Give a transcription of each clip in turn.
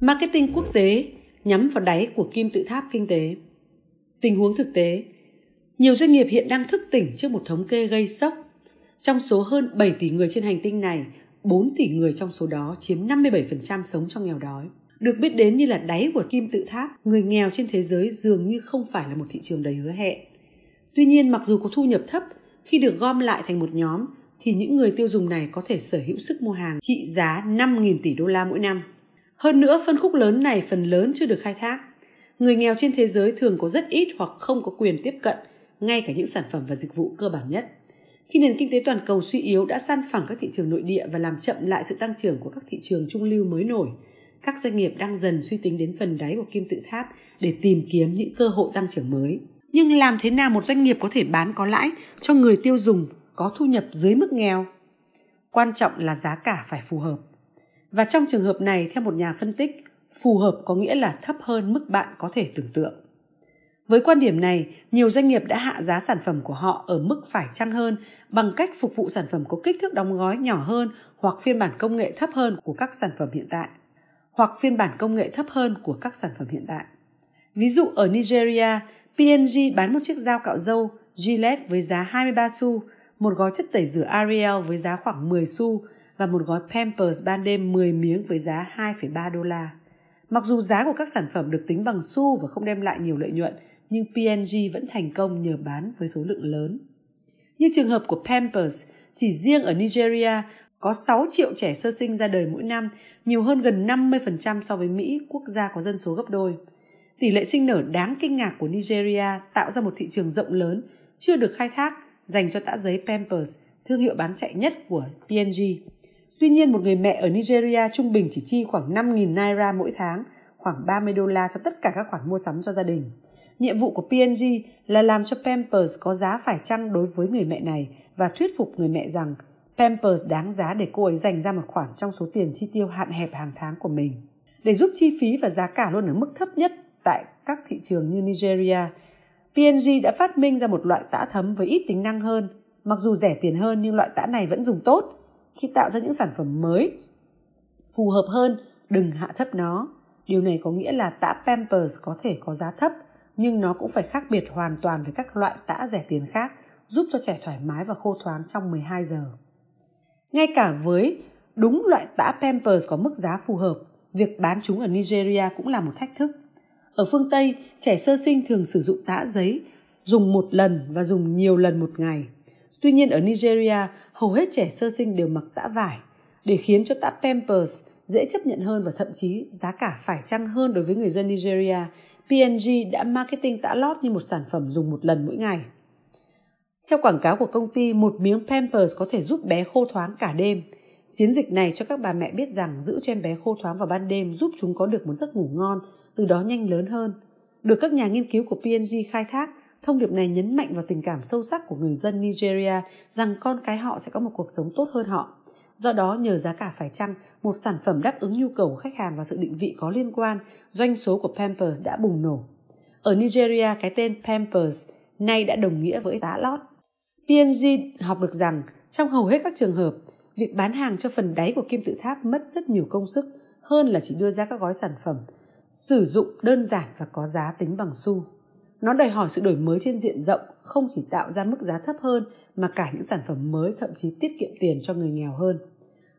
Marketing quốc tế nhắm vào đáy của kim tự tháp kinh tế. Tình huống thực tế, nhiều doanh nghiệp hiện đang thức tỉnh trước một thống kê gây sốc. Trong số hơn 7 tỷ người trên hành tinh này, 4 tỷ người trong số đó chiếm 57% sống trong nghèo đói. Được biết đến như là đáy của kim tự tháp, người nghèo trên thế giới dường như không phải là một thị trường đầy hứa hẹn. Tuy nhiên, mặc dù có thu nhập thấp, khi được gom lại thành một nhóm, thì những người tiêu dùng này có thể sở hữu sức mua hàng trị giá 5.000 tỷ đô la mỗi năm. Hơn nữa, phân khúc lớn này phần lớn chưa được khai thác. Người nghèo trên thế giới thường có rất ít hoặc không có quyền tiếp cận ngay cả những sản phẩm và dịch vụ cơ bản nhất. Khi nền kinh tế toàn cầu suy yếu đã san phẳng các thị trường nội địa và làm chậm lại sự tăng trưởng của các thị trường trung lưu mới nổi, các doanh nghiệp đang dần suy tính đến phần đáy của kim tự tháp để tìm kiếm những cơ hội tăng trưởng mới. Nhưng làm thế nào một doanh nghiệp có thể bán có lãi cho người tiêu dùng có thu nhập dưới mức nghèo? Quan trọng là giá cả phải phù hợp. Và trong trường hợp này, theo một nhà phân tích, phù hợp có nghĩa là thấp hơn mức bạn có thể tưởng tượng. Với quan điểm này, nhiều doanh nghiệp đã hạ giá sản phẩm của họ ở mức phải chăng hơn bằng cách phục vụ sản phẩm có kích thước đóng gói nhỏ hơn hoặc phiên bản công nghệ thấp hơn của các sản phẩm hiện tại, hoặc phiên bản công nghệ thấp hơn của các sản phẩm hiện tại. Ví dụ ở Nigeria, P&G bán một chiếc dao cạo râu Gillette với giá 23 xu, một gói chất tẩy rửa Ariel với giá khoảng 10 xu và một gói Pampers ban đêm 10 miếng với giá 2,3 đô la. Mặc dù giá của các sản phẩm được tính bằng xu và không đem lại nhiều lợi nhuận, nhưng P&G vẫn thành công nhờ bán với số lượng lớn. Như trường hợp của Pampers, chỉ riêng ở Nigeria có 6 triệu trẻ sơ sinh ra đời mỗi năm, nhiều hơn gần 50% so với Mỹ, quốc gia có dân số gấp đôi. Tỷ lệ sinh nở đáng kinh ngạc của Nigeria tạo ra một thị trường rộng lớn, chưa được khai thác dành cho tã giấy Pampers, thương hiệu bán chạy nhất của P&G. Tuy nhiên, một người mẹ ở Nigeria trung bình chỉ chi khoảng 5.000 naira mỗi tháng, khoảng 30 đô la cho tất cả các khoản mua sắm cho gia đình. Nhiệm vụ của P&G là làm cho Pampers có giá phải chăng đối với người mẹ này và thuyết phục người mẹ rằng Pampers đáng giá để cô ấy dành ra một khoản trong số tiền chi tiêu hạn hẹp hàng tháng của mình. Để giúp chi phí và giá cả luôn ở mức thấp nhất tại các thị trường như Nigeria, P&G đã phát minh ra một loại tã thấm với ít tính năng hơn. Mặc dù rẻ tiền hơn nhưng loại tã này vẫn dùng tốt khi tạo ra những sản phẩm mới phù hợp hơn, đừng hạ thấp nó. Điều này có nghĩa là tã Pampers có thể có giá thấp nhưng nó cũng phải khác biệt hoàn toàn với các loại tã rẻ tiền khác, giúp cho trẻ thoải mái và khô thoáng trong 12 giờ. Ngay cả với đúng loại tã Pampers có mức giá phù hợp, việc bán chúng ở Nigeria cũng là một thách thức. Ở phương Tây, trẻ sơ sinh thường sử dụng tã giấy, dùng một lần và dùng nhiều lần một ngày. Tuy nhiên ở Nigeria, hầu hết trẻ sơ sinh đều mặc tã vải để khiến cho tã Pampers dễ chấp nhận hơn và thậm chí giá cả phải chăng hơn đối với người dân Nigeria P&G đã marketing tã lót như một sản phẩm dùng một lần mỗi ngày. Theo quảng cáo của công ty, một miếng Pampers có thể giúp bé khô thoáng cả đêm. Chiến dịch này cho các bà mẹ biết rằng giữ cho em bé khô thoáng vào ban đêm giúp chúng có được một giấc ngủ ngon, từ đó nhanh lớn hơn. Được các nhà nghiên cứu của P&G khai thác, thông điệp này nhấn mạnh vào tình cảm sâu sắc của người dân Nigeria rằng con cái họ sẽ có một cuộc sống tốt hơn họ. Do đó, nhờ giá cả phải chăng, một sản phẩm đáp ứng nhu cầu của khách hàng và sự định vị có liên quan, doanh số của Pampers đã bùng nổ. Ở Nigeria, cái tên Pampers nay đã đồng nghĩa với tá lót. P&G học được rằng trong hầu hết các trường hợp, việc bán hàng cho phần đáy của kim tự tháp mất rất nhiều công sức hơn là chỉ đưa ra các gói sản phẩm sử dụng đơn giản và có giá tính bằng xu. Nó đòi hỏi sự đổi mới trên diện rộng, không chỉ tạo ra mức giá thấp hơn mà cả những sản phẩm mới thậm chí tiết kiệm tiền cho người nghèo hơn.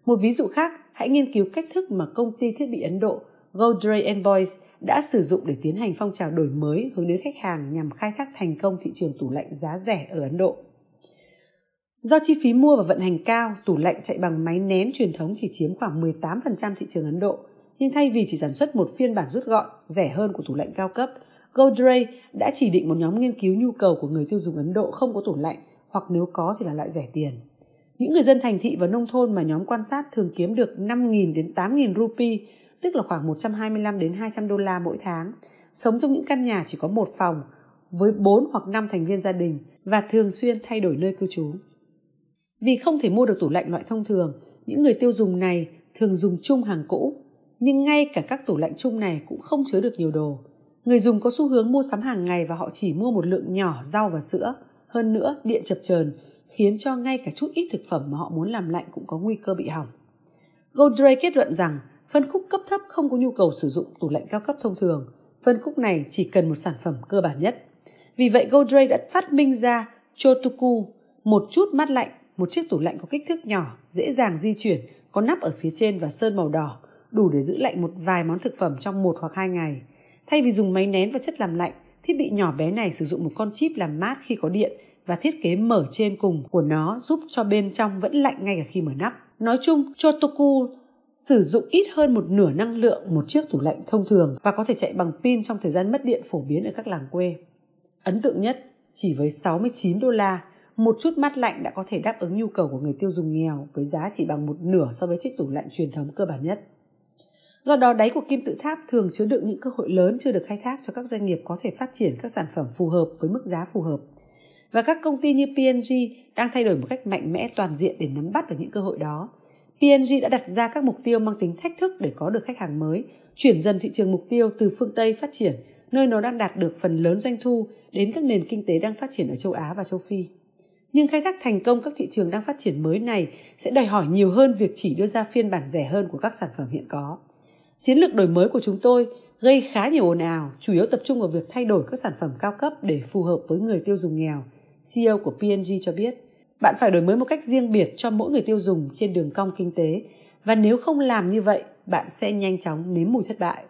Một ví dụ khác, hãy nghiên cứu cách thức mà công ty thiết bị Ấn Độ Godrej Boys đã sử dụng để tiến hành phong trào đổi mới hướng đến khách hàng nhằm khai thác thành công thị trường tủ lạnh giá rẻ ở Ấn Độ. Do chi phí mua và vận hành cao, tủ lạnh chạy bằng máy nén truyền thống chỉ chiếm khoảng 18% thị trường Ấn Độ. Nhưng thay vì chỉ sản xuất một phiên bản rút gọn, rẻ hơn của tủ lạnh cao cấp, Godrej đã chỉ định một nhóm nghiên cứu nhu cầu của người tiêu dùng Ấn Độ không có tủ lạnh hoặc nếu có thì là loại rẻ tiền. Những người dân thành thị và nông thôn mà nhóm quan sát thường kiếm được 5.000 đến 8.000 rupee, tức là khoảng 125 đến 200 đô la mỗi tháng, sống trong những căn nhà chỉ có một phòng với 4 hoặc 5 thành viên gia đình và thường xuyên thay đổi nơi cư trú. Vì không thể mua được tủ lạnh loại thông thường, những người tiêu dùng này thường dùng chung hàng cũ, nhưng ngay cả các tủ lạnh chung này cũng không chứa được nhiều đồ. Người dùng có xu hướng mua sắm hàng ngày và họ chỉ mua một lượng nhỏ rau và sữa. Hơn nữa, điện chập chờn khiến cho ngay cả chút ít thực phẩm mà họ muốn làm lạnh cũng có nguy cơ bị hỏng. Godrej kết luận rằng phân khúc cấp thấp không có nhu cầu sử dụng tủ lạnh cao cấp thông thường. Phân khúc này chỉ cần một sản phẩm cơ bản nhất. Vì vậy Godrej đã phát minh ra Chotoku, một chút mát lạnh, một chiếc tủ lạnh có kích thước nhỏ, dễ dàng di chuyển, có nắp ở phía trên và sơn màu đỏ, đủ để giữ lạnh một vài món thực phẩm trong một hoặc hai ngày. Thay vì dùng máy nén và chất làm lạnh, thiết bị nhỏ bé này sử dụng một con chip làm mát khi có điện và thiết kế mở trên cùng của nó giúp cho bên trong vẫn lạnh ngay cả khi mở nắp. Nói chung, Chotoku sử dụng ít hơn một nửa năng lượng một chiếc tủ lạnh thông thường và có thể chạy bằng pin trong thời gian mất điện phổ biến ở các làng quê. Ấn tượng nhất, chỉ với 69 đô la, một chút mát lạnh đã có thể đáp ứng nhu cầu của người tiêu dùng nghèo với giá chỉ bằng một nửa so với chiếc tủ lạnh truyền thống cơ bản nhất. Do đó, đáy của kim tự tháp thường chứa đựng những cơ hội lớn chưa được khai thác cho các doanh nghiệp có thể phát triển các sản phẩm phù hợp với mức giá phù hợp. Và các công ty như P&G đang thay đổi một cách mạnh mẽ toàn diện để nắm bắt được những cơ hội đó. P&G đã đặt ra các mục tiêu mang tính thách thức để có được khách hàng mới, chuyển dần thị trường mục tiêu từ phương Tây phát triển, nơi nó đang đạt được phần lớn doanh thu đến các nền kinh tế đang phát triển ở châu Á và châu Phi. Nhưng khai thác thành công các thị trường đang phát triển mới này sẽ đòi hỏi nhiều hơn việc chỉ đưa ra phiên bản rẻ hơn của các sản phẩm hiện có. Chiến lược đổi mới của chúng tôi gây khá nhiều ồn ào, chủ yếu tập trung vào việc thay đổi các sản phẩm cao cấp để phù hợp với người tiêu dùng nghèo. CEO của P&G cho biết, bạn phải đổi mới một cách riêng biệt cho mỗi người tiêu dùng trên đường cong kinh tế và nếu không làm như vậy, bạn sẽ nhanh chóng nếm mùi thất bại.